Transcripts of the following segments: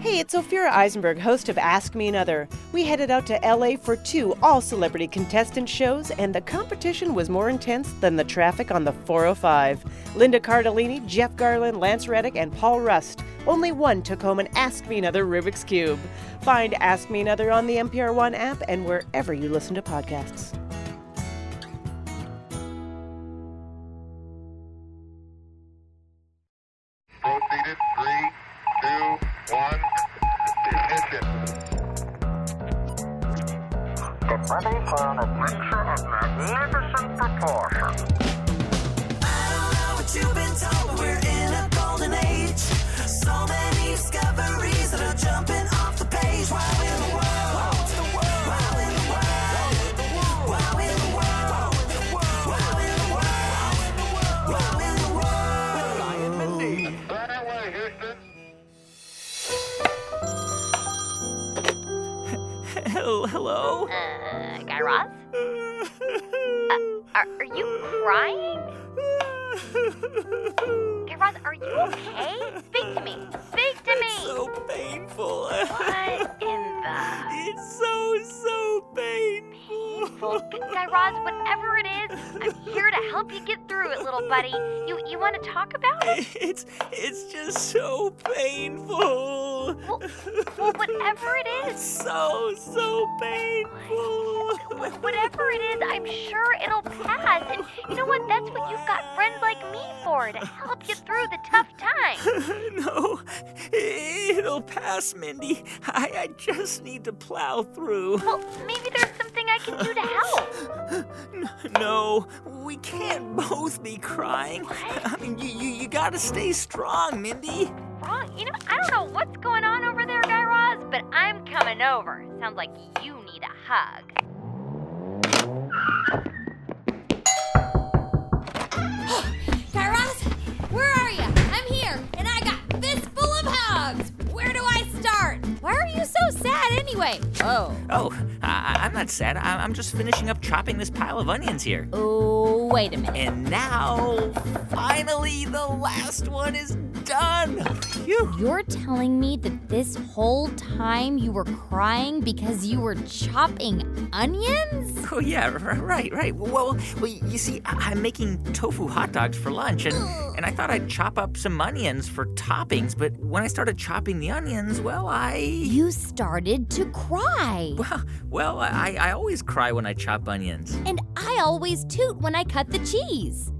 Hey, it's Ophira Eisenberg, host of Ask Me Another. We headed out to LA for two all celebrity contestant shows, and the competition was more intense than the traffic on the 405. Linda Cardellini, Jeff Garlin, Lance Reddick, and Paul Rust. Only one took home an Ask Me Another Rubik's Cube. Find Ask Me Another on the NPR One app and wherever you listen to podcasts. Proportions. I don't know what you've been told, but we're in a golden age. So many discoveries Are, are you crying? Guy Raz, are you okay? Speak to me. Speak to me. It's so painful. what in the It's so so painful. Well, Guy Raz, whatever it is, I'm here to help you get through it, little buddy. You you want to talk about it? It's it's just so painful. Well, well, whatever it is, So so painful. wh- whatever it is, I'm sure it'll pass. And you know what? That's what you've got friends like me for to help you through the tough times. no, it'll pass, Mindy. I, I just need to plow through. Well, maybe there's something I can do to help. No, we can't both be crying. I mean, you, you, you gotta stay strong, Mindy. Wrong. You know, I don't know what's going on over there, Guy Raz, but I'm coming over. Sounds like you need a hug. Raz, where are you? I'm here, and I got this full of hugs. Where do I start? Why are you so sad anyway? Oh. Oh, I, I'm not sad. I, I'm just finishing up chopping this pile of onions here. Oh, wait a minute. And now, finally, the last one is done. Phew. You're telling me that this whole time you were crying because you were chopping onions? Oh yeah, right, right. Well, well, you see, I- I'm making tofu hot dogs for lunch, and and I thought I'd chop up some onions for toppings. But when I started chopping the onions, well, I You started to cry. well, well, I I always cry when I chop onions. And I always toot when I cut the cheese.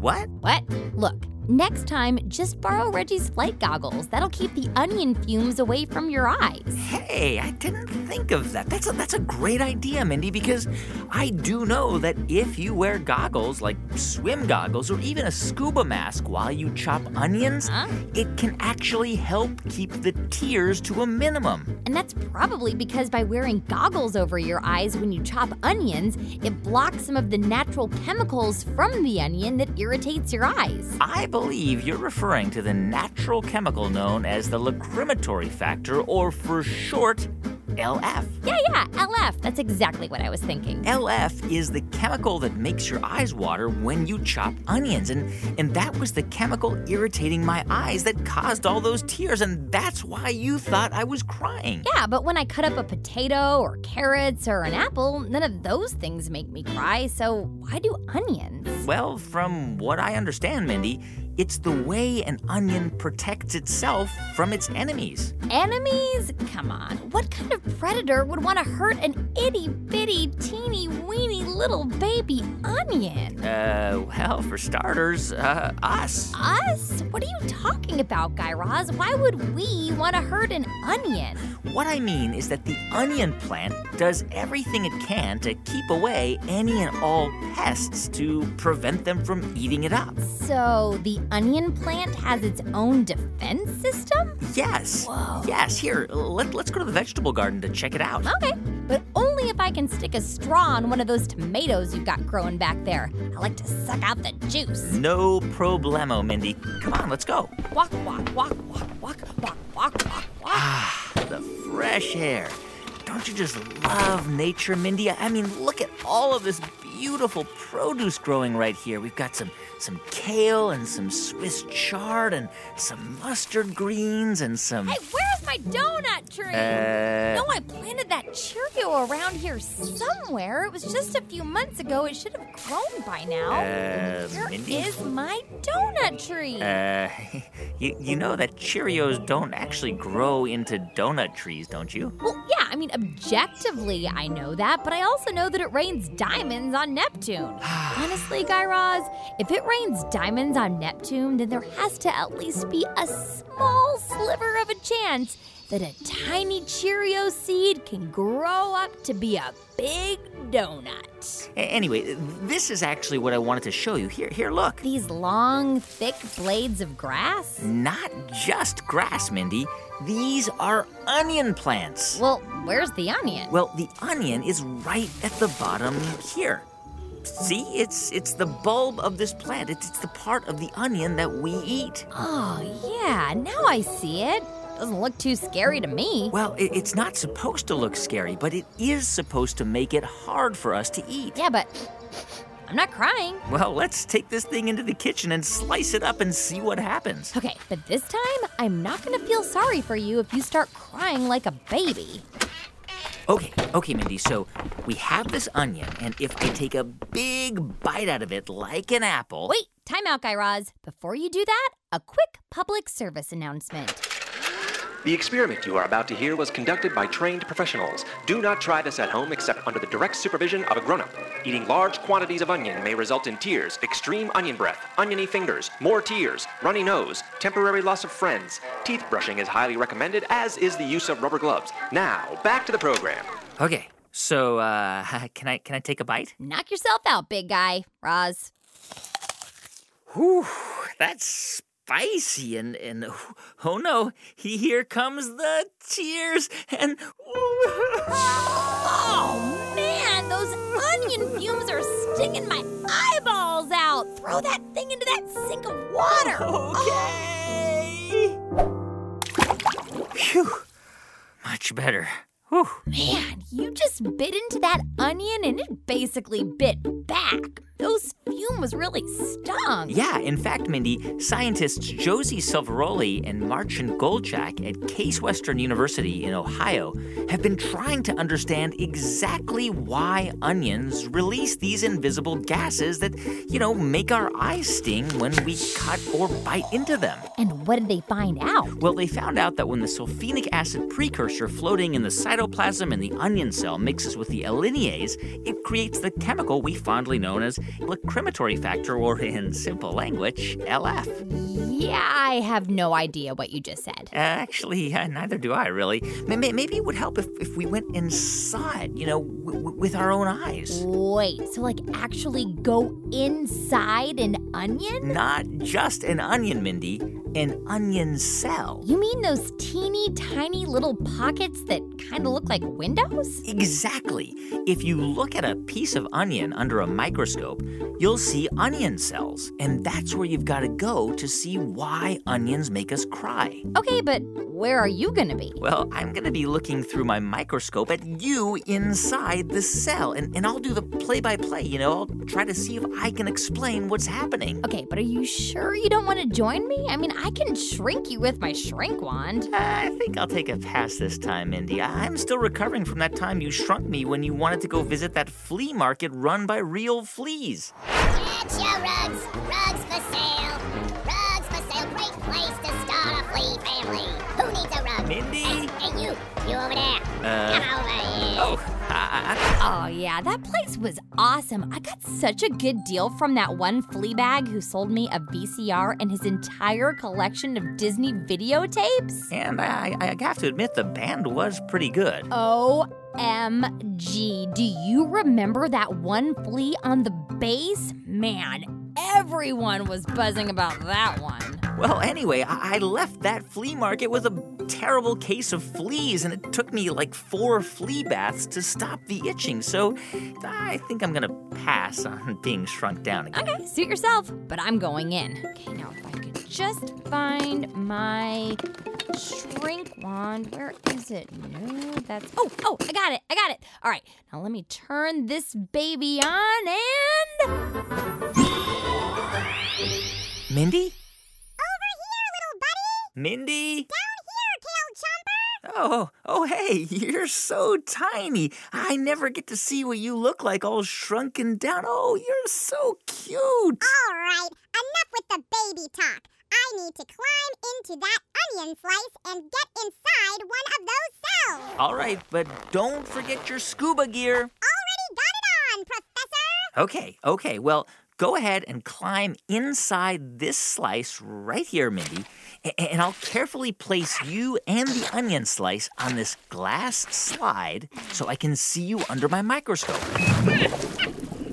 What? What? Look, next time, just borrow Reggie's flight goggles. That'll keep the onion fumes away from your eyes. Hey, I didn't think of that. That's a, that's a great idea, Mindy, because I do know that if you wear goggles like swim goggles or even a scuba mask while you chop onions, Huh? it can actually help keep the tears to a minimum. And that's probably because by wearing goggles over your eyes when you chop onions, it blocks some of the natural chemicals from the onion that irritates your eyes. I believe you're referring to the natural chemical known as the lacrimatory factor, or for short, LF. Yeah, yeah, LF. That's exactly what I was thinking. LF is the chemical that makes your eyes water when you chop onions. And, and that was the chemical irritating my eyes that caused all those tears. And that's why you thought I was crying. Yeah, but when I cut up a potato or carrots or an apple, none of those things make me cry. So why do onions? Well, from what I understand, Mindy, it's the way an onion protects itself from its enemies. Enemies? Come on. What kind of predator would want to hurt an itty bitty, teeny weeny little baby onion? Uh, well, for starters, uh, us. Us? What are you talking about, Guy Raz? Why would we want to hurt an onion? What I mean is that the onion plant does everything it can to keep away any and all pests to prevent them from eating it up. So the onion plant has its own defense system? Yes. Whoa. Yes. Here, let, let's go to the vegetable garden to check it out. Okay. But only if I can stick a straw in one of those tomatoes you've got growing back there. I like to suck out the juice. No problemo, Mindy. Come on, let's go. Walk, walk, walk, walk, walk, walk, walk, walk, Ah, the fresh air. Don't you just love nature, Mindy? I mean, look at all of this beautiful produce growing right here. We've got some some kale and some Swiss chard and some mustard greens and some Hey, where's my my donut tree? Uh, no, I planted that Cheerio around here somewhere. It was just a few months ago. It should have grown by now. Uh, Where Mindy? is my donut tree? Uh, you, you know that Cheerios don't actually grow into donut trees, don't you? well, yeah, I mean, objectively, I know that, but I also know that it rains diamonds on Neptune. Honestly, Guy Raz, if it rains diamonds on Neptune, then there has to at least be a small sliver of a chance that a tiny Cheerio seed can grow up to be a big donut. Anyway, this is actually what I wanted to show you. Here, here, look. These long, thick blades of grass? Not just grass, Mindy. These are onion plants. Well, where's the onion? Well, the onion is right at the bottom here. See, it's it's the bulb of this plant. It's, it's the part of the onion that we eat. Oh, yeah, now I see it. Doesn't look too scary to me. Well, it, it's not supposed to look scary, but it is supposed to make it hard for us to eat. Yeah, but I'm not crying. Well, let's take this thing into the kitchen and slice it up and see what happens. Okay, but this time I'm not gonna feel sorry for you if you start crying like a baby. Okay, okay, Mindy. So we have this onion, and if I take a big bite out of it like an apple. Wait, time out, Guy Raz. Before you do that, a quick public service announcement. The experiment you are about to hear was conducted by trained professionals. Do not try this at home except under the direct supervision of a grown up. Eating large quantities of onion may result in tears, extreme onion breath, oniony fingers, more tears, runny nose, temporary loss of friends. Teeth brushing is highly recommended, as is the use of rubber gloves. Now, back to the program. Okay, so uh, can I can I take a bite? Knock yourself out, big guy. Raz. Whew, that's spicy, and and oh no, he, here comes the tears, and Oh, man, those onion fumes are stinging my eyeballs out. Throw that thing into that sink of water. okay. Phew, much better. Whew. Man, you just bit into that onion and it basically bit back. Those fumes really stung. Yeah, in fact, Mindy, scientists Josie Silvaroli and Marcin Golczak at Case Western University in Ohio have been trying to understand exactly why onions release these invisible gases that, you know, make our eyes sting when we cut or bite into them. And what did they find out? Well, they found out that when the sulfenic acid precursor floating in the cytoplasm in the onion cell mixes with the alliinase, it creates the chemical we fondly know as lacrimatory factor, or in simple language, LF. Yeah, I have no idea what you just said. Uh, actually, uh, neither do I, really. May- may- Maybe it would help if, if we went it, you know, with our own eyes. Wait, so like actually go inside an onion? Not just an onion, Mindy, an onion cell. You mean those teeny tiny little pockets that kind of look like windows? Exactly. If you look at a piece of onion under a microscope, you'll see onion cells. And that's where you've got to go to see why onions make us cry. Okay, but where are you gonna be? Well, I'm going to be looking through my microscope at you inside the cell, and, and I'll do the play by play, you know? I'll try to see if I can explain what's happening. Okay, but are you sure you don't want to join me? I mean, I can shrink you with my shrink wand. Uh, I think I'll take a pass this time, Mindy. I'm still recovering from that time you shrunk me when you wanted to go visit that flea market run by real fleas. Get your rugs. Rugs for sale. Rugs for sale. Great place to start a flea family. Who needs a rug? Mindy? Hey, hey, you. You over there. Uh, Come over here. oh, I, Oh, yeah, that place was awesome. I got such a good deal from that one flea bag who sold me a VCR and his entire collection of Disney videotapes. and I, I have to admit, the band was pretty good. OMG. Do you remember that one flea on the bass? Man, everyone was buzzing about that one. Well, anyway, I, I left that flea market with a terrible case of fleas, and it took me like four flea baths to stop the itching. So I think I'm gonna pass on being shrunk down again. Okay, suit yourself, but I'm going in. Okay, now if I could just find my shrink wand. Where is it? No, that's. Oh, oh, I got it. I got it. All right, now let me turn this baby on and. Mindy? Mindy? Down here, tail chomper. Oh, oh, hey, you're so tiny. I never get to see what you look like all shrunken down. Oh, you're so cute. All right, enough with the baby talk. I need to climb into that onion slice and get inside one of those cells. All right, but don't forget your scuba gear. Already got it on, Professor. Okay, okay. Well, go ahead and climb inside this slice right here, Mindy. And I'll carefully place you and the onion slice on this glass slide so I can see you under my microscope. Okay,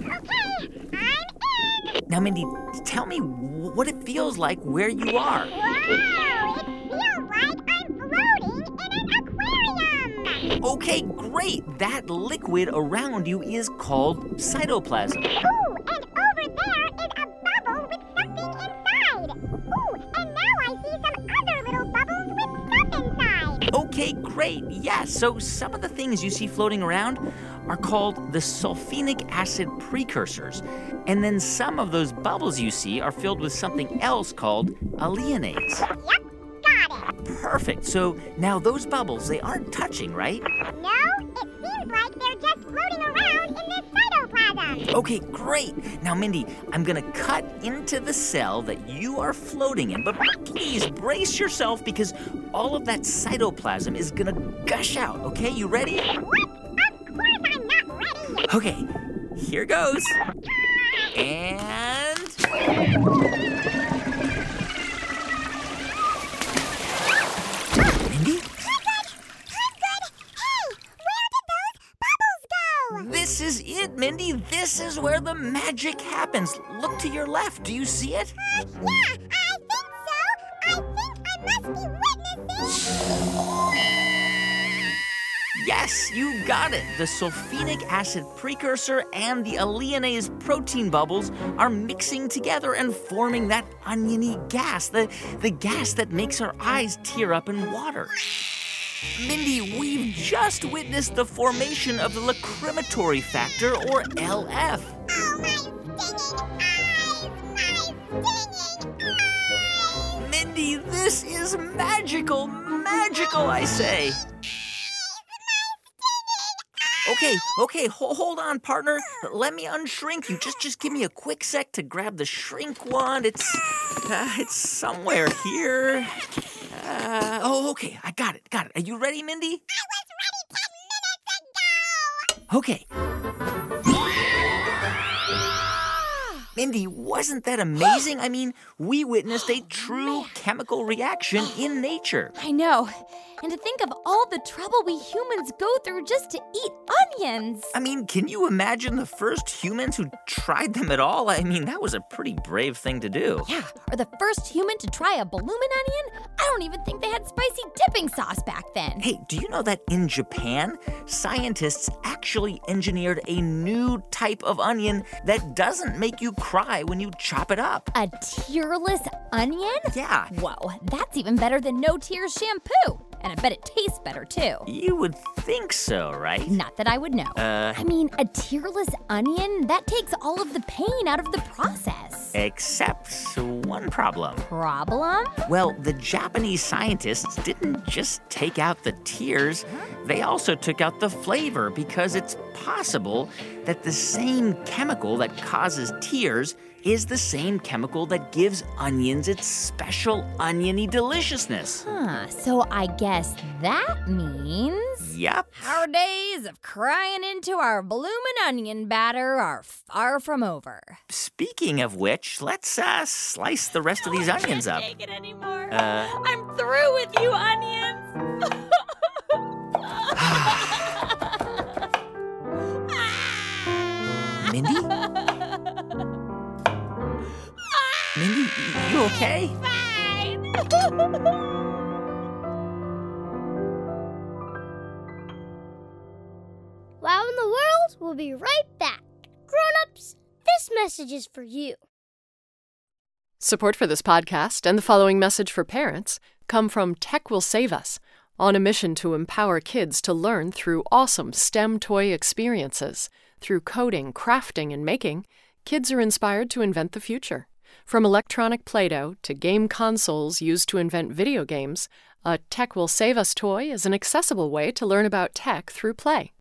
I'm in. Now, Mindy, tell me what it feels like where you are. Wow, it feels like I'm floating in an aquarium. Okay, great. That liquid around you is called cytoplasm. Ooh, Okay, great. Yes, so some of the things you see floating around are called the sulfenic acid precursors. And then some of those bubbles you see are filled with something else called alliinase. Yep, got it. Perfect. So now those bubbles, they aren't touching, right? Okay, great. Now, Mindy, I'm gonna cut into the cell that you are floating in, but please brace yourself because all of that cytoplasm is gonna gush out, okay? You ready? Of course I'm not ready. Okay, here goes. And. Mindy? I'm good. Hey, where did those bubbles go? This is it, Mindy. This is where the magic happens. Look to your left. Do you see it? Uh, yeah, I think so. I think I must be witnessing. Yes, you got it. The sulfenic acid precursor and the alliinase protein bubbles are mixing together and forming that oniony gas, the, the gas that makes our eyes tear up in water. Mindy, we've just witnessed the formation of the lacrimatory factor, or LF. Oh, my stinging eyes! My stinging eyes! Mindy, this is magical, magical, I say. Okay, okay, ho- hold on, partner. Let me unshrink you. Just, just give me a quick sec to grab the shrink wand. It's, uh, it's somewhere here. Uh, oh, okay, I got it, got it. Are you ready, Mindy? I was ready ten minutes ago! Okay. Mindy, wasn't that amazing? I mean, we witnessed a true chemical reaction in nature. I know. And to think of all the trouble we humans go through just to eat onions. I mean, can you imagine the first humans who tried them at all? I mean, that was a pretty brave thing to do. Yeah, or the first human to try a bloomin' onion? I don't even think they had spicy dipping sauce back then. Hey, do you know that in Japan, scientists actually engineered a new type of onion that doesn't make you cry when you chop it up? A tearless onion? Yeah, Whoa, that's even better than no tears shampoo. And I bet it tastes better too. you would think so, right? Not that I would know. Uh, I mean, a tearless onion, that takes all of the pain out of the process. except one problem. Problem? Well, the Japanese scientists didn't just take out the tears, they also took out the flavor because it's possible that the same chemical that causes tears is the same chemical that gives onions its special oniony deliciousness. Huh, so I guess that means. Yep. Our days of crying into our bloomin' onion batter are far from over. Speaking of which, let's uh, slice the rest of these onions up. Take it anymore. Uh, I'm through with you, onions. you okay? Fine. Wow in the World will be right back. Grown-ups, this message is for you. Support for this podcast and the following message for parents come from Tech Will Save Us, on a mission to empower kids to learn through awesome STEM toy experiences. Through coding, crafting, and making, kids are inspired to invent the future. From electronic Play Doh to game consoles used to invent video games, A Tech Will Save Us toy is an accessible way to learn about tech through play.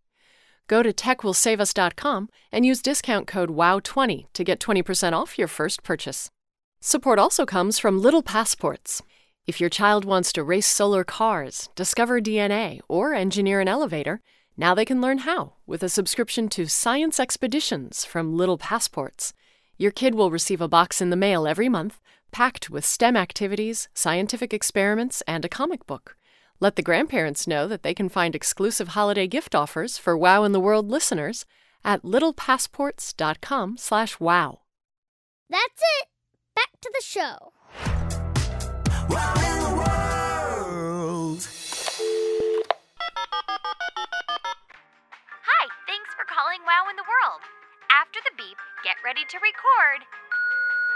Go to techwillsaveus.com and use discount code WOW20 to get 20% off your first purchase. Support also comes from Little Passports. If your child wants to race solar cars, discover DNA, or engineer an elevator, now they can learn how with a subscription to Science Expeditions from Little Passports. Your kid will receive a box in the mail every month, packed with STEM activities, scientific experiments, and a comic book. Let the grandparents know that they can find exclusive holiday gift offers for Wow in the World listeners at littlepassports.com/wow. That's it. Back to the show. Hi, thanks for calling Wow in the World. After the beep, get ready to record.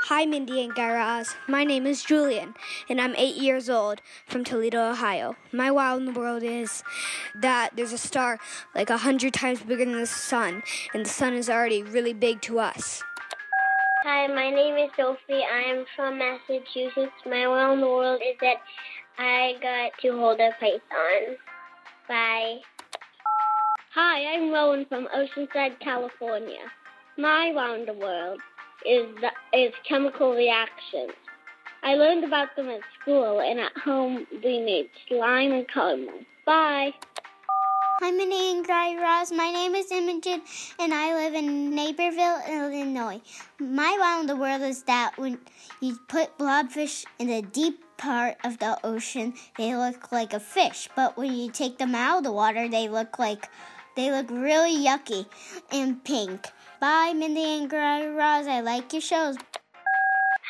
Hi, Mindy and Guy Raz. My name is Julian, and I'm eight years old from Toledo, Ohio. My wow in the world is that there's a star like a hundred times bigger than the sun, and the sun is already really big to us. Hi, my name is Sophie. I am from Massachusetts. My wow in the world is that I got to hold a python. Bye. Hi, I'm Rowan from Oceanside, California. My in the world is the, is chemical reactions. I learned about them at school, and at home we made slime and caramel. Bye. Hi, Minnie and Guy Raz. My name is Imogen, and I live in Naperville, Illinois. My in the world is that when you put blobfish in the deep part of the ocean, they look like a fish. But when you take them out of the water, they look like they look really yucky and pink. Bye, Mindy and Raz. I like your shows.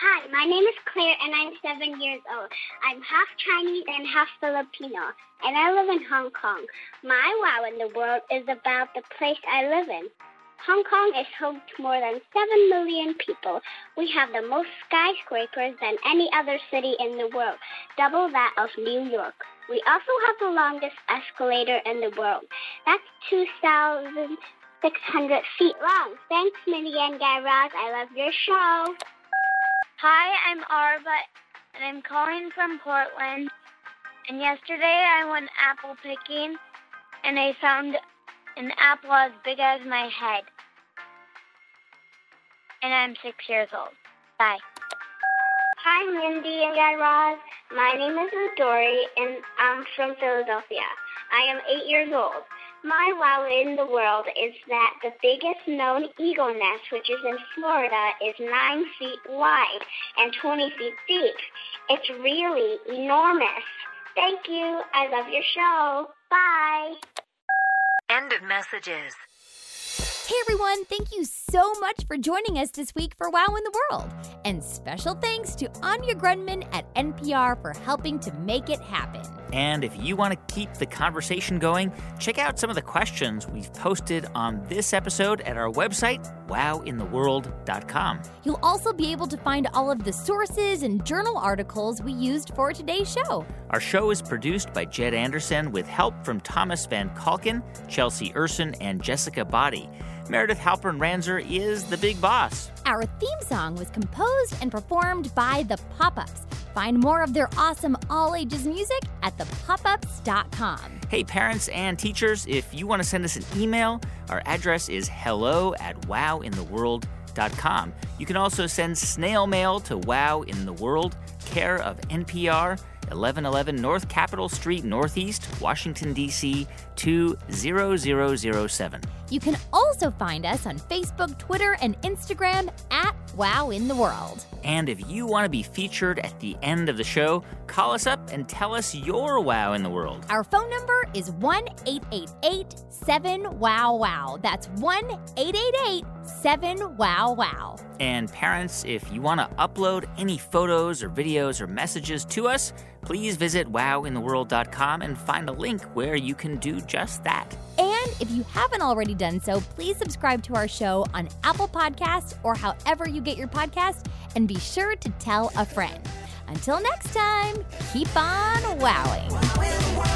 Hi, my name is Claire, and I'm seven years old. I'm half Chinese and half Filipino, and I live in Hong Kong. My wow in the world is about the place I live in. Hong Kong is home to more than 7 million people. We have the most skyscrapers than any other city in the world, double that of New York. We also have the longest escalator in the world. That's 2,600 feet long. Thanks, Minnie and Guy Raz. I love your show. Hi, I'm Arva, and I'm calling from Portland. And yesterday I went apple picking, and I found an apple as big as my head. And I'm six years old. Bye. Hi, Mindy and Guy Raz. My name is Dory, and I'm from Philadelphia. I am eight years old. My wow in the world is that the biggest known eagle nest, which is in Florida, is nine feet wide and 20 feet deep. It's really enormous. Thank you. I love your show. Bye. End of messages. Hey everyone, thank you so much for joining us this week for Wow in the World. And special thanks to Anya Grundmann at NPR for helping to make it happen. And if you want to keep the conversation going, check out some of the questions we've posted on this episode at our website, wowintheworld.com. You'll also be able to find all of the sources and journal articles we used for today's show. Our show is produced by Jed Anderson with help from Thomas Van Kalken, Chelsea Urson, and Jessica Body. Meredith Halpern Ranzer is the big boss. Our theme song was composed and performed by The Pop Ups. Find more of their awesome all ages music at thepopups.com. Hey, parents and teachers, if you want to send us an email, our address is hello at wowintheworld.com. You can also send snail mail to Wow in the World, care of NPR, 1111 North Capitol Street, Northeast, Washington, D.C. 20007. You can also find us on Facebook, Twitter, and Instagram at Wow in the World. And if you want to be featured at the end of the show, call us up and tell us your wow in the world. Our phone number is 1 888 7 Wow Wow. That's 1 888 7 Wow Wow. And parents, if you want to upload any photos or videos or messages to us, please visit wowintheworld.com and find a link where you can do just that. And if you haven't already done so, please subscribe to our show on Apple Podcasts or however you get your podcast, and be sure to tell a friend. Until next time, keep on wowing.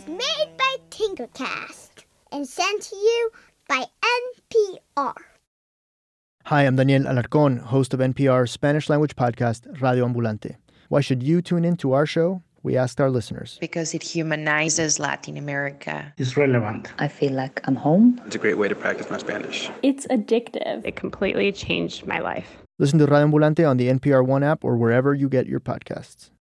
Was made by Tinkercast and sent to you by NPR. Hi, I'm Daniel Alarcón, host of NPR's Spanish language podcast, Radio Ambulante. Why should you tune in to our show? We asked our listeners. Because it humanizes Latin America. It's relevant. I feel like I'm home. It's a great way to practice my Spanish. It's addictive. It completely changed my life. Listen to Radio Ambulante on the NPR One app or wherever you get your podcasts.